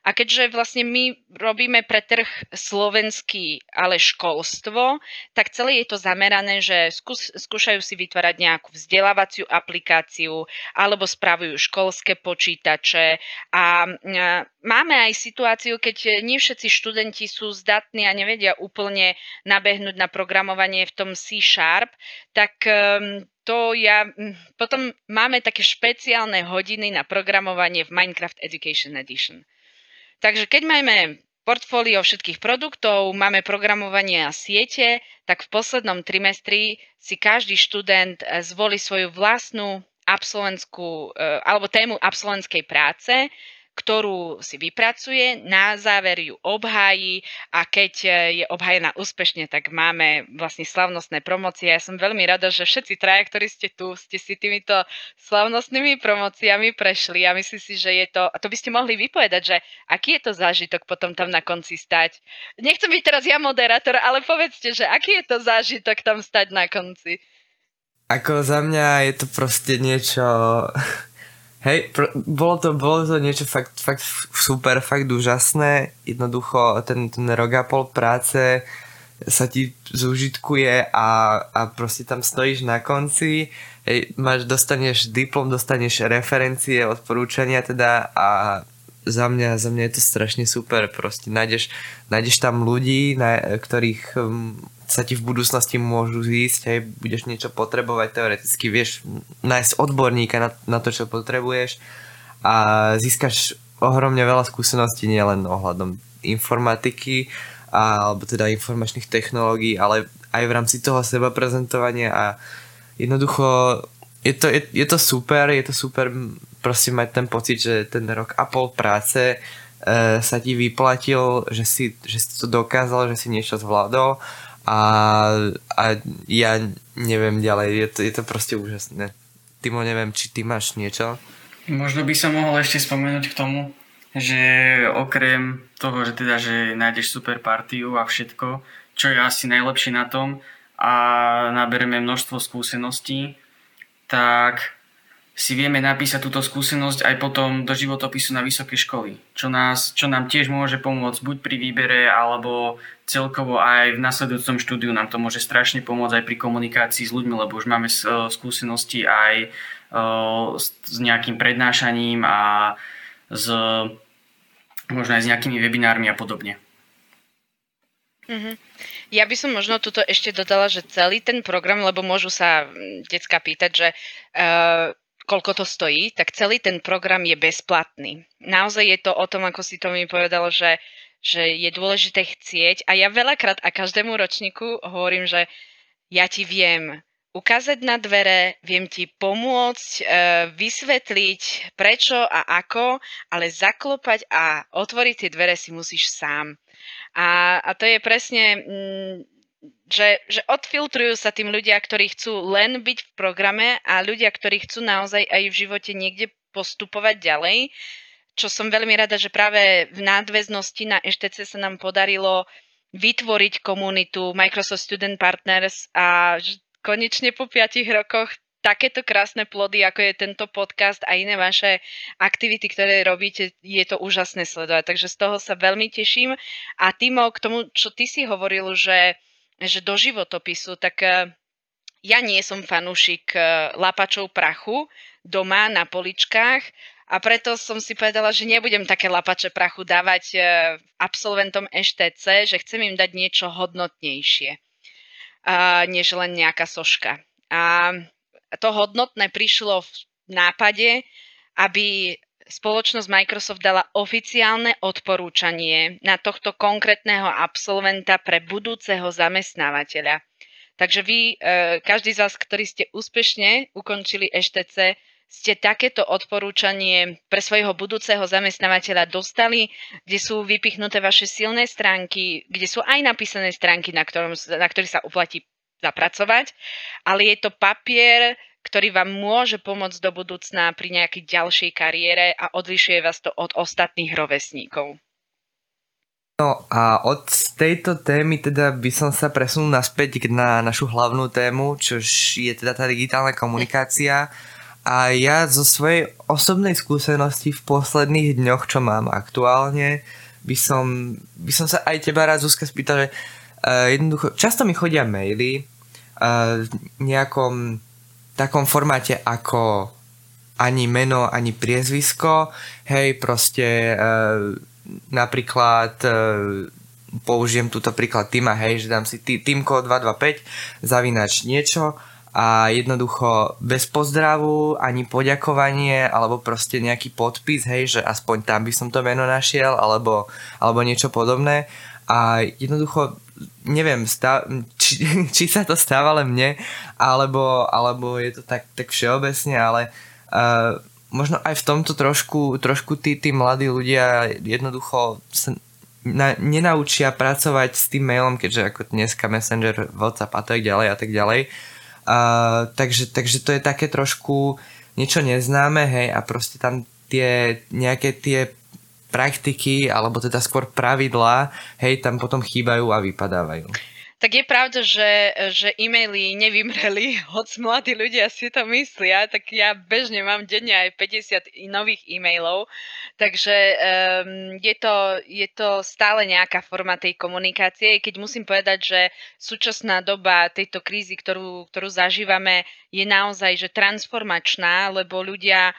[SPEAKER 3] A keďže vlastne my robíme pre trh slovenský, ale školstvo, tak celé je to zamerané, že skús, skúšajú si vytvárať nejakú vzdelávaciu aplikáciu alebo spravujú školské počítače. A máme aj situáciu, keď nie všetci študenti sú zdatní a nevedia úplne nabehnúť na programovanie v tom C Sharp, tak ehm, to ja, potom máme také špeciálne hodiny na programovanie v Minecraft Education Edition. Takže keď máme portfólio všetkých produktov, máme programovanie a siete, tak v poslednom trimestri si každý študent eh, zvolí svoju vlastnú absolventskú eh, alebo tému absolventskej práce ktorú si vypracuje, na záver ju obhájí a keď e, je obhajená úspešne, tak máme vlastne slavnostné promócie. Ja som veľmi rada, že všetci traja, ktorí ste tu, ste si týmito slavnostnými promóciami prešli a myslím si, že je to, a to by ste mohli vypovedať, že aký je to zážitok potom tam na konci stať. Nechcem byť teraz ja moderátor, ale povedzte, že aký je to zážitok tam stať na konci.
[SPEAKER 1] Ako za mňa je to proste niečo Hej, pr- bolo to, bolo to niečo fakt, fakt super, fakt úžasné. Jednoducho ten, ten rok a pol práce sa ti zúžitkuje a, a proste tam stojíš na konci, hej, máš, dostaneš diplom, dostaneš referencie, odporúčania teda a za mňa, za mňa je to strašne super, proste nájdeš, nájdeš tam ľudí, na, ktorých um, sa ti v budúcnosti môžu zísť, aj budeš niečo potrebovať, teoreticky vieš nájsť odborníka na, na to, čo potrebuješ a získaš ohromne veľa skúseností nielen ohľadom informatiky a, alebo teda informačných technológií, ale aj v rámci toho seba prezentovania a jednoducho je to, je, je to super, je to super proste mať ten pocit, že ten rok a pol práce e, sa ti vyplatil, že si, že si to dokázal, že si niečo zvládol a, a ja neviem ďalej, je to, je to proste úžasné. Timo, neviem, či ty máš niečo?
[SPEAKER 4] Možno by som mohol ešte spomenúť k tomu, že okrem toho, že teda, že nájdeš super partiu a všetko, čo je asi najlepšie na tom a nabereme množstvo skúseností, tak si vieme napísať túto skúsenosť aj potom do životopisu na vysoké školy, čo, nás, čo nám tiež môže pomôcť buď pri výbere, alebo celkovo aj v nasledujúcom štúdiu nám to môže strašne pomôcť aj pri komunikácii s ľuďmi, lebo už máme e, skúsenosti aj e, s nejakým prednášaním a s, možno aj s nejakými webinármi a podobne.
[SPEAKER 3] Mm-hmm. Ja by som možno tuto ešte dodala, že celý ten program, lebo môžu sa decka pýtať, že uh, koľko to stojí, tak celý ten program je bezplatný. Naozaj je to o tom, ako si to mi povedal, že, že je dôležité chcieť. A ja veľakrát a každému ročníku hovorím, že ja ti viem ukázať na dvere, viem ti pomôcť, e, vysvetliť prečo a ako, ale zaklopať a otvoriť tie dvere si musíš sám. A, a to je presne mm, že, že odfiltrujú sa tým ľudia, ktorí chcú len byť v programe a ľudia, ktorí chcú naozaj aj v živote niekde postupovať ďalej. Čo som veľmi rada, že práve v nadväznosti na EŠTC sa nám podarilo vytvoriť komunitu Microsoft Student Partners a konečne po 5 rokoch takéto krásne plody, ako je tento podcast a iné vaše aktivity, ktoré robíte, je to úžasné sledovať. Takže z toho sa veľmi teším. A Timo, k tomu, čo ty si hovoril, že že do životopisu, tak e, ja nie som fanúšik e, lapačov prachu doma na poličkách a preto som si povedala, že nebudem také lapače prachu dávať e, absolventom EŠTC, že chcem im dať niečo hodnotnejšie, než len nejaká soška. A to hodnotné prišlo v nápade, aby spoločnosť Microsoft dala oficiálne odporúčanie na tohto konkrétneho absolventa pre budúceho zamestnávateľa. Takže vy, e, každý z vás, ktorí ste úspešne ukončili EŠTC, ste takéto odporúčanie pre svojho budúceho zamestnávateľa dostali, kde sú vypichnuté vaše silné stránky, kde sú aj napísané stránky, na, ktorom, na ktorých sa uplatí zapracovať, ale je to papier, ktorý vám môže pomôcť do budúcna pri nejakej ďalšej kariére a odlišuje vás to od ostatných rovesníkov.
[SPEAKER 1] No a od tejto témy teda by som sa presunul naspäť na našu hlavnú tému, čo je teda tá digitálna komunikácia. a ja zo svojej osobnej skúsenosti v posledných dňoch, čo mám aktuálne, by som, by som sa aj teba rád Zuzka spýtal, že uh, jednoducho, často mi chodia maily uh, nejakom takom formáte ako ani meno, ani priezvisko, hej, proste uh, napríklad uh, použijem túto príklad Tima, hej, že dám si Timko 225 zavinač niečo a jednoducho bez pozdravu ani poďakovanie alebo proste nejaký podpis, hej, že aspoň tam by som to meno našiel alebo, alebo niečo podobné. A jednoducho neviem, stav, či, či sa to stáva len mne alebo, alebo je to tak, tak všeobecne, ale uh, možno aj v tomto trošku, trošku tí, tí mladí ľudia jednoducho sa na, nenaučia pracovať s tým mailom, keďže ako dneska Messenger, WhatsApp a tak ďalej a tak ďalej. Uh, takže, takže to je také trošku niečo neznáme, hej, a proste tam tie nejaké tie praktiky, alebo teda skôr pravidlá, hej, tam potom chýbajú a vypadávajú.
[SPEAKER 3] Tak je pravda, že, že e-maily nevymreli, hoc mladí ľudia si to myslia, tak ja bežne mám denne aj 50 nových e-mailov, takže um, je, to, je to stále nejaká forma tej komunikácie, keď musím povedať, že súčasná doba tejto krízy, ktorú, ktorú zažívame, je naozaj že transformačná, lebo ľudia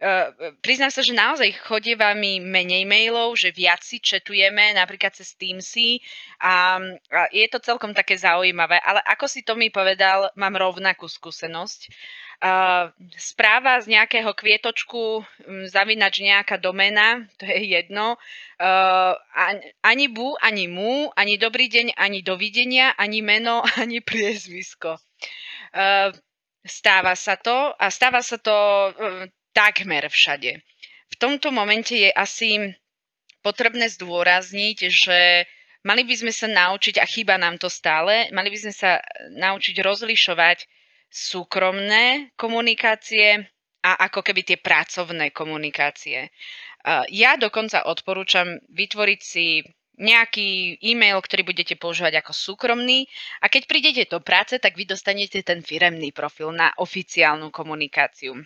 [SPEAKER 3] Uh, priznám sa, že naozaj chodieva mi menej mailov, že viac si četujeme, napríklad cez Teamsy a, a je to celkom také zaujímavé, ale ako si to mi povedal, mám rovnakú skúsenosť. Uh, správa z nejakého kvietočku, um, zavinač nejaká domena, to je jedno. Uh, ani bu, ani mu, ani dobrý deň, ani dovidenia, ani meno, ani priezvisko. Uh, stáva sa to a stáva sa to takmer všade. V tomto momente je asi potrebné zdôrazniť, že mali by sme sa naučiť, a chýba nám to stále, mali by sme sa naučiť rozlišovať súkromné komunikácie a ako keby tie pracovné komunikácie. Ja dokonca odporúčam vytvoriť si nejaký e-mail, ktorý budete používať ako súkromný a keď prídete do práce, tak vy dostanete ten firemný profil na oficiálnu komunikáciu.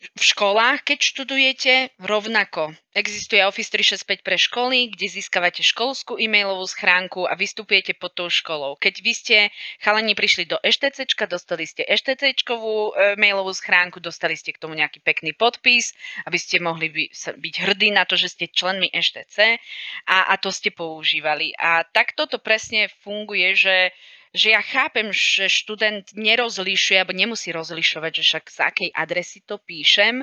[SPEAKER 3] V školách, keď študujete, rovnako. Existuje Office 365 pre školy, kde získavate školskú e-mailovú schránku a vystupujete pod tou školou. Keď vy ste chalani prišli do EŠTC, dostali ste EŠTC-čkovú e, mailovú schránku, dostali ste k tomu nejaký pekný podpis, aby ste mohli by, byť hrdí na to, že ste členmi EŠTC a, a to ste používali. A takto to presne funguje, že že ja chápem, že študent nerozlišuje, alebo nemusí rozlišovať, že však z akej adresy to píšem.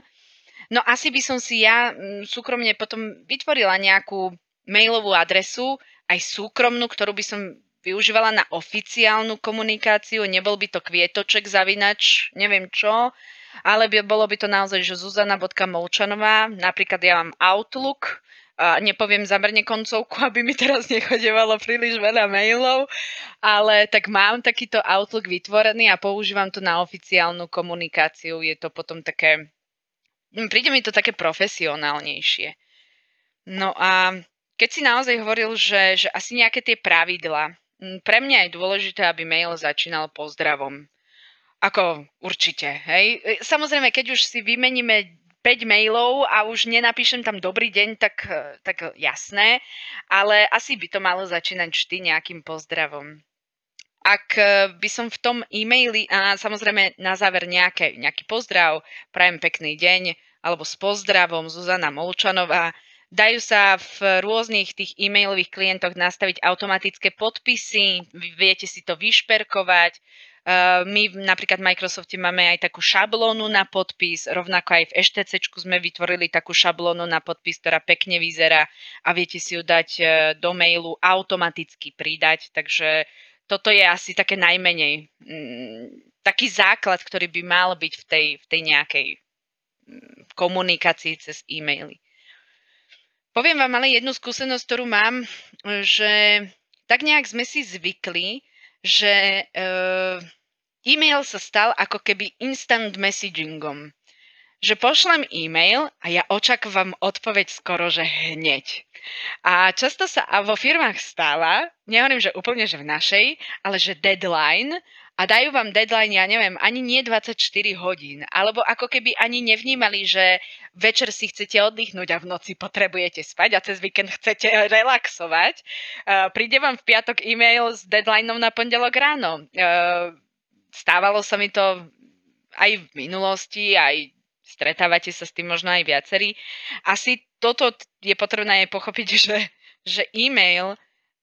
[SPEAKER 3] No asi by som si ja mm, súkromne potom vytvorila nejakú mailovú adresu, aj súkromnú, ktorú by som využívala na oficiálnu komunikáciu, nebol by to kvietoček zavinač, neviem čo, ale by, bolo by to naozaj, že zuzana.molčanová, napríklad ja mám Outlook, a nepoviem zamerne koncovku, aby mi teraz nechodevalo príliš veľa mailov, ale tak mám takýto Outlook vytvorený a používam to na oficiálnu komunikáciu. Je to potom také, hm, príde mi to také profesionálnejšie. No a keď si naozaj hovoril, že, že asi nejaké tie pravidla, hm, pre mňa je dôležité, aby mail začínal pozdravom. Ako určite, hej. E, samozrejme, keď už si vymeníme 5 mailov a už nenapíšem tam dobrý deň, tak, tak jasné, ale asi by to malo začínať vždy nejakým pozdravom. Ak eh, by som v tom e-maili, a samozrejme na záver nejaké, nejaký pozdrav, prajem pekný deň, alebo s pozdravom Zuzana Molčanová, Dajú sa v rôznych tých e-mailových klientoch nastaviť automatické podpisy, viete si to vyšperkovať, my napríklad v Microsofte máme aj takú šablónu na podpis, rovnako aj v EŠTC sme vytvorili takú šablónu na podpis, ktorá pekne vyzerá a viete si ju dať e, do mailu automaticky pridať, takže toto je asi také najmenej mm, taký základ, ktorý by mal byť v tej, v tej nejakej mm, komunikácii cez e-maily. Poviem vám ale jednu skúsenosť, ktorú mám, že tak nejak sme si zvykli, že uh, e-mail sa stal ako keby instant messagingom. Že pošlem e-mail a ja očakávam odpoveď skoro, že hneď. A často sa vo firmách stáva, nehovorím, že úplne, že v našej, ale že deadline a dajú vám deadline, ja neviem, ani nie 24 hodín, alebo ako keby ani nevnímali, že večer si chcete oddychnúť a v noci potrebujete spať a cez víkend chcete relaxovať. Uh, príde vám v piatok e-mail s deadlineom na pondelok ráno. Uh, stávalo sa mi to aj v minulosti, aj stretávate sa s tým možno aj viacerí. Asi toto je potrebné aj pochopiť, že, že e-mail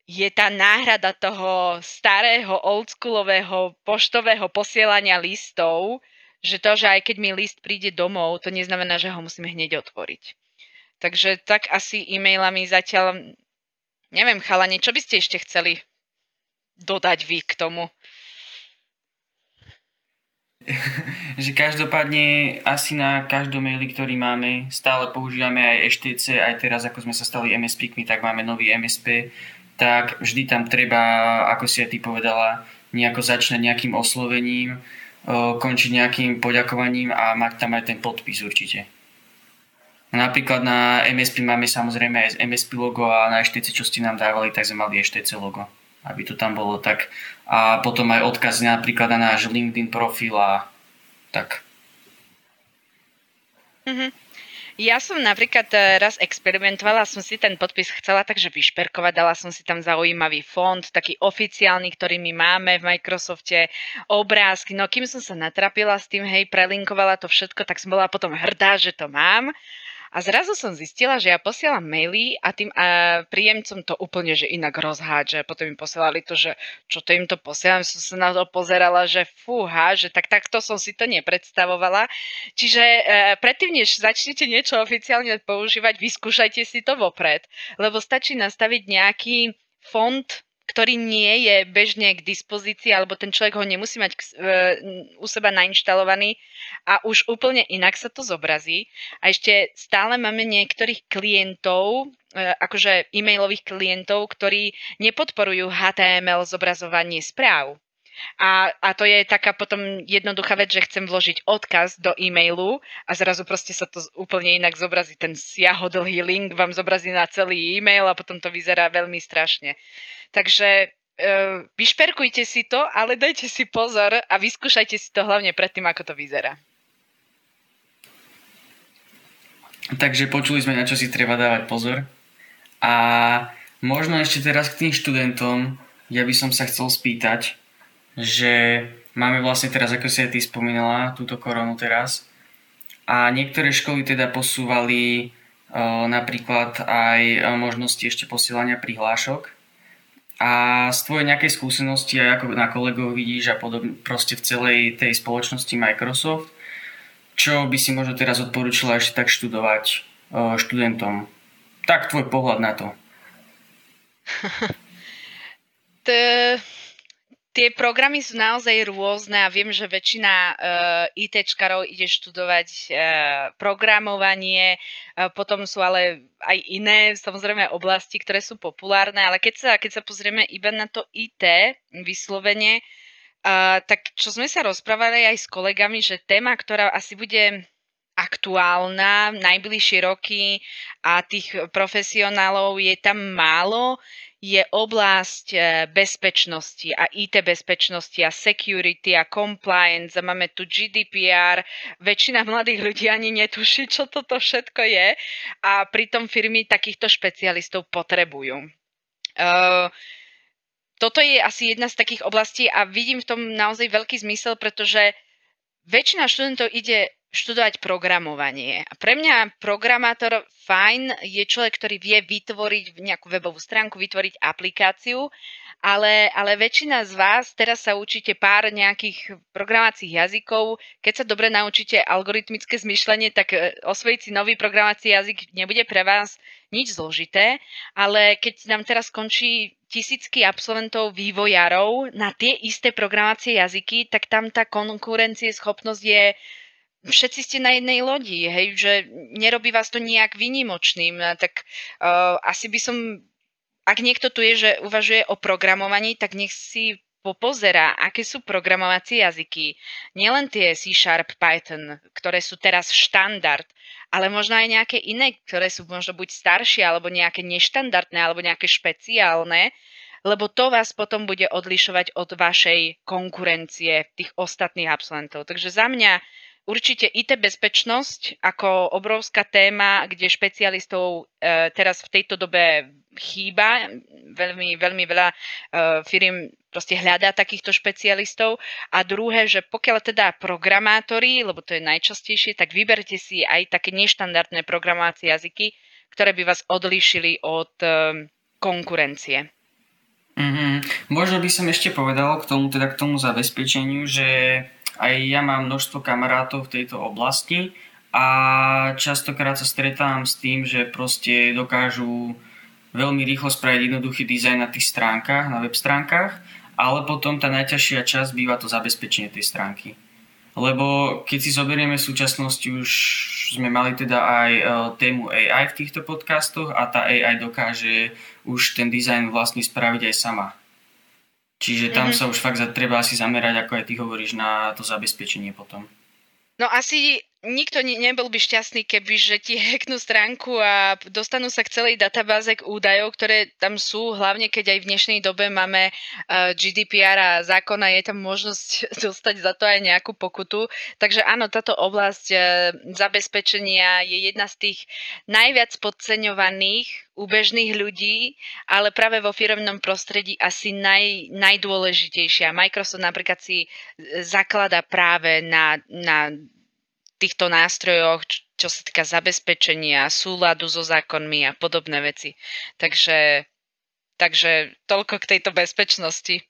[SPEAKER 3] je tá náhrada toho starého oldschoolového poštového posielania listov, že to, že aj keď mi list príde domov, to neznamená, že ho musíme hneď otvoriť. Takže tak asi e-mailami zatiaľ, neviem, chalani, čo by ste ešte chceli dodať vy k tomu?
[SPEAKER 2] že každopádne asi na každom maili, ktorý máme, stále používame aj HTC, aj teraz ako sme sa stali MSP-kmi, tak máme nový MSP, tak vždy tam treba, ako si aj ty povedala, nejako začať nejakým oslovením, končiť nejakým poďakovaním a mať tam aj ten podpis určite. Napríklad na MSP máme samozrejme aj MSP logo a na HTC, čo ste nám dávali, tak sme mali HTC logo, aby to tam bolo tak. A potom aj odkaz napríklad na náš LinkedIn profil a tak.
[SPEAKER 3] Mm-hmm. Ja som napríklad e, raz experimentovala, som si ten podpis chcela takže vyšperkovať, dala som si tam zaujímavý fond, taký oficiálny, ktorý my máme v Microsofte, obrázky, no kým som sa natrapila s tým, hej, prelinkovala to všetko, tak som bola potom hrdá, že to mám. A zrazu som zistila, že ja posielam maily a tým a príjemcom to úplne že inak rozhádže. Potom mi posielali to, že čo to im to posielam, som sa na to pozerala, že fúha, že tak takto som si to nepredstavovala. Čiže e, predtým, než začnete niečo oficiálne používať, vyskúšajte si to vopred, lebo stačí nastaviť nejaký fond ktorý nie je bežne k dispozícii, alebo ten človek ho nemusí mať k, e, u seba nainštalovaný a už úplne inak sa to zobrazí. A ešte stále máme niektorých klientov, e, akože e-mailových klientov, ktorí nepodporujú HTML zobrazovanie správ. A, a to je taká potom jednoduchá vec, že chcem vložiť odkaz do e-mailu a zrazu proste sa to úplne inak zobrazí. Ten siahodlhý link vám zobrazí na celý e-mail a potom to vyzerá veľmi strašne. Takže e, vyšperkujte si to, ale dajte si pozor a vyskúšajte si to hlavne predtým, ako to vyzerá.
[SPEAKER 2] Takže počuli sme, na čo si treba dávať pozor. A možno ešte teraz k tým študentom, ja by som sa chcel spýtať, že máme vlastne teraz, ako si aj ty spomínala, túto koronu teraz. A niektoré školy teda posúvali uh, napríklad aj možnosti ešte posielania prihlášok a z tvojej nejakej skúsenosti aj ako na kolegov vidíš a podobne proste v celej tej spoločnosti Microsoft, čo by si možno teraz odporúčila ešte tak študovať študentom? Tak tvoj pohľad na to.
[SPEAKER 3] Tie programy sú naozaj rôzne a viem, že väčšina uh, ITčkarov ide študovať uh, programovanie, uh, potom sú ale aj iné, samozrejme, oblasti, ktoré sú populárne, ale keď sa, keď sa pozrieme iba na to IT vyslovene, uh, tak čo sme sa rozprávali aj s kolegami, že téma, ktorá asi bude aktuálna najbližšie roky a tých profesionálov je tam málo, je oblasť e, bezpečnosti a IT bezpečnosti a security a compliance máme tu GDPR. Väčšina mladých ľudí ani netuší, čo toto všetko je a pritom firmy takýchto špecialistov potrebujú. Uh, toto je asi jedna z takých oblastí a vidím v tom naozaj veľký zmysel, pretože väčšina študentov ide študovať programovanie. A pre mňa programátor fajn je človek, ktorý vie vytvoriť nejakú webovú stránku, vytvoriť aplikáciu, ale, ale väčšina z vás teraz sa učíte pár nejakých programovacích jazykov. Keď sa dobre naučíte algoritmické zmyšľanie, tak e, osvojiť si nový programovací jazyk nebude pre vás nič zložité, ale keď nám teraz skončí tisícky absolventov vývojárov na tie isté programovacie jazyky, tak tam tá schopnosť je všetci ste na jednej lodi, hej, že nerobí vás to nejak vynimočným, tak uh, asi by som, ak niekto tu je, že uvažuje o programovaní, tak nech si popozerá, aké sú programovacie jazyky. Nielen tie C Sharp, Python, ktoré sú teraz štandard, ale možno aj nejaké iné, ktoré sú možno buď staršie, alebo nejaké neštandardné, alebo nejaké špeciálne, lebo to vás potom bude odlišovať od vašej konkurencie tých ostatných absolventov. Takže za mňa určite IT bezpečnosť ako obrovská téma, kde špecialistov e, teraz v tejto dobe chýba. Veľmi, veľmi veľa e, firiem proste hľadá takýchto špecialistov. A druhé, že pokiaľ teda programátori, lebo to je najčastejšie, tak vyberte si aj také neštandardné programovacie jazyky, ktoré by vás odlíšili od e, konkurencie.
[SPEAKER 4] Mm-hmm. Možno by som ešte povedal k tomu, teda k tomu zabezpečeniu, že aj ja mám množstvo kamarátov v tejto oblasti a častokrát sa stretávam s tým, že proste dokážu veľmi rýchlo spraviť jednoduchý dizajn na tých stránkach, na web stránkach, ale potom tá najťažšia časť býva to zabezpečenie tej stránky. Lebo keď si zoberieme v súčasnosti, už sme mali teda aj e, tému AI v týchto podcastoch a tá AI dokáže už ten dizajn vlastne spraviť aj sama. Čiže tam mm-hmm. sa už fakt treba asi zamerať, ako aj ty hovoríš, na to zabezpečenie potom.
[SPEAKER 3] No asi nikto ne, nebol by šťastný, keby že ti hacknú stránku a dostanú sa k celej databáze k údajov, ktoré tam sú, hlavne keď aj v dnešnej dobe máme e, GDPR a zákon a je tam možnosť dostať za to aj nejakú pokutu. Takže áno, táto oblasť uh, zabezpečenia je jedna z tých najviac podceňovaných u bežných ľudí, ale práve vo firmnom prostredí asi naj, najdôležitejšia. Microsoft napríklad si e, zaklada práve na, na týchto nástrojoch, čo sa týka zabezpečenia, súladu so zákonmi a podobné veci. Takže, takže toľko k tejto bezpečnosti.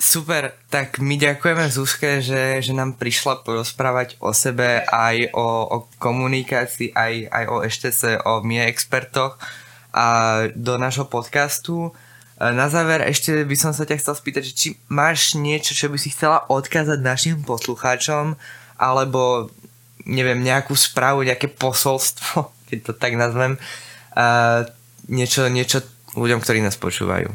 [SPEAKER 1] Super, tak my ďakujeme Zuzke, že, že nám prišla porozprávať o sebe, aj o, o komunikácii, aj, aj o EŠTC, o MIE expertoch a do nášho podcastu. Na záver ešte by som sa ťa chcel spýtať, či máš niečo, čo by si chcela odkázať našim poslucháčom, alebo neviem, nejakú správu, nejaké posolstvo, keď to tak nazvem, uh, niečo, niečo ľuďom, ktorí nás počúvajú.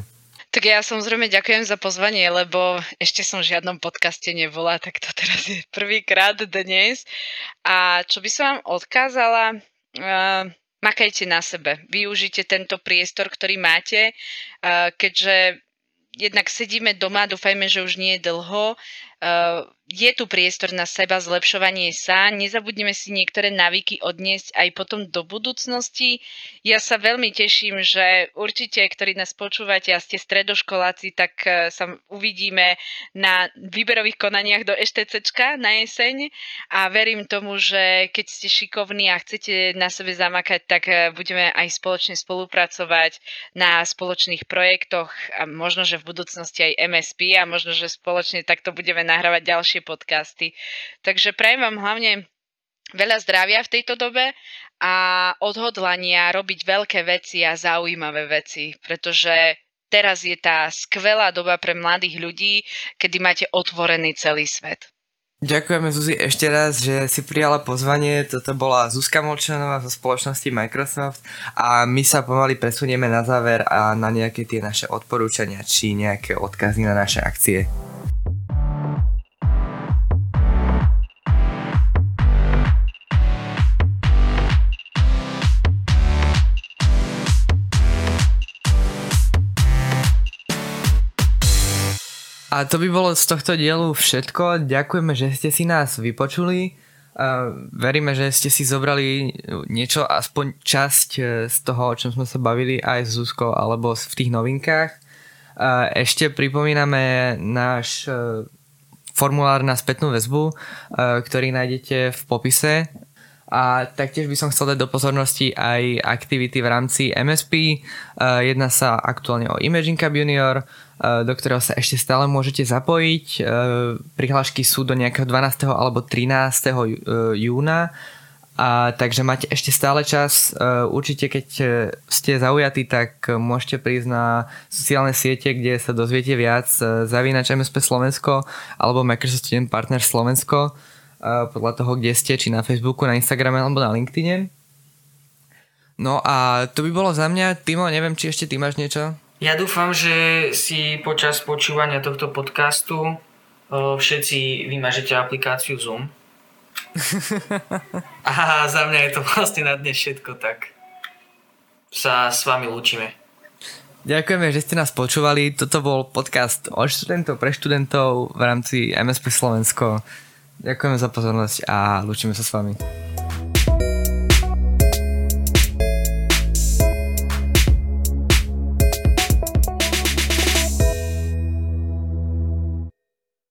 [SPEAKER 3] Tak ja samozrejme ďakujem za pozvanie, lebo ešte som v žiadnom podcaste nebola, tak to teraz je prvýkrát dnes. A čo by som vám odkázala, uh, makajte na sebe, využite tento priestor, ktorý máte, uh, keďže jednak sedíme doma, dúfajme, že už nie je dlho, uh, je tu priestor na seba zlepšovanie sa. Nezabudneme si niektoré návyky odniesť aj potom do budúcnosti. Ja sa veľmi teším, že určite, ktorí nás počúvate a ste stredoškoláci, tak uh, sa uvidíme na výberových konaniach do EŠTCčka na jeseň a verím tomu, že keď ste šikovní a chcete na sebe zamakať, tak uh, budeme aj spoločne spolupracovať na spoločných projektoch a možno, že v budúcnosti aj MSP a možno, že spoločne takto budeme nahrávať ďalšie podcasty. Takže prajem vám hlavne veľa zdravia v tejto dobe a odhodlania robiť veľké veci a zaujímavé veci, pretože teraz je tá skvelá doba pre mladých ľudí, kedy máte otvorený celý svet.
[SPEAKER 1] Ďakujeme Zuzi ešte raz, že si prijala pozvanie. Toto bola Zuzka Molčanová zo spoločnosti Microsoft a my sa pomaly presunieme na záver a na nejaké tie naše odporúčania či nejaké odkazy na naše akcie. A to by bolo z tohto dielu všetko. Ďakujeme, že ste si nás vypočuli. Veríme, že ste si zobrali niečo, aspoň časť e, z toho, o čom sme sa bavili aj s Zuzkou alebo v tých novinkách. Ešte pripomíname náš uh, formulár na spätnú väzbu, ktorý nájdete v popise a taktiež by som chcel dať do pozornosti aj aktivity v rámci MSP. Jedná sa aktuálne o Imaging Cup Junior, Eh, do ktorého sa ešte stále môžete zapojiť. Eh, prihlášky sú do nejakého 12. alebo 13. Eh, júna. A takže máte ešte stále čas. Určite keď ste zaujatí, tak môžete prísť na sociálne siete, kde sa dozviete viac. Zavínač MSP Slovensko alebo Microsoft Student Partner Slovensko podľa toho, kde ste, či na Facebooku, na Instagrame alebo na LinkedIn. No a to by bolo za mňa. Timo, neviem, či ešte ty máš niečo?
[SPEAKER 2] Ja dúfam, že si počas počúvania tohto podcastu všetci vymažete aplikáciu Zoom. A za mňa je to vlastne na dnes všetko, tak sa s vami lúčime.
[SPEAKER 1] Ďakujeme, že ste nás počúvali. Toto bol podcast od študentov pre študentov v rámci MSP Slovensko. Ďakujeme za pozornosť a lúčime sa s vami.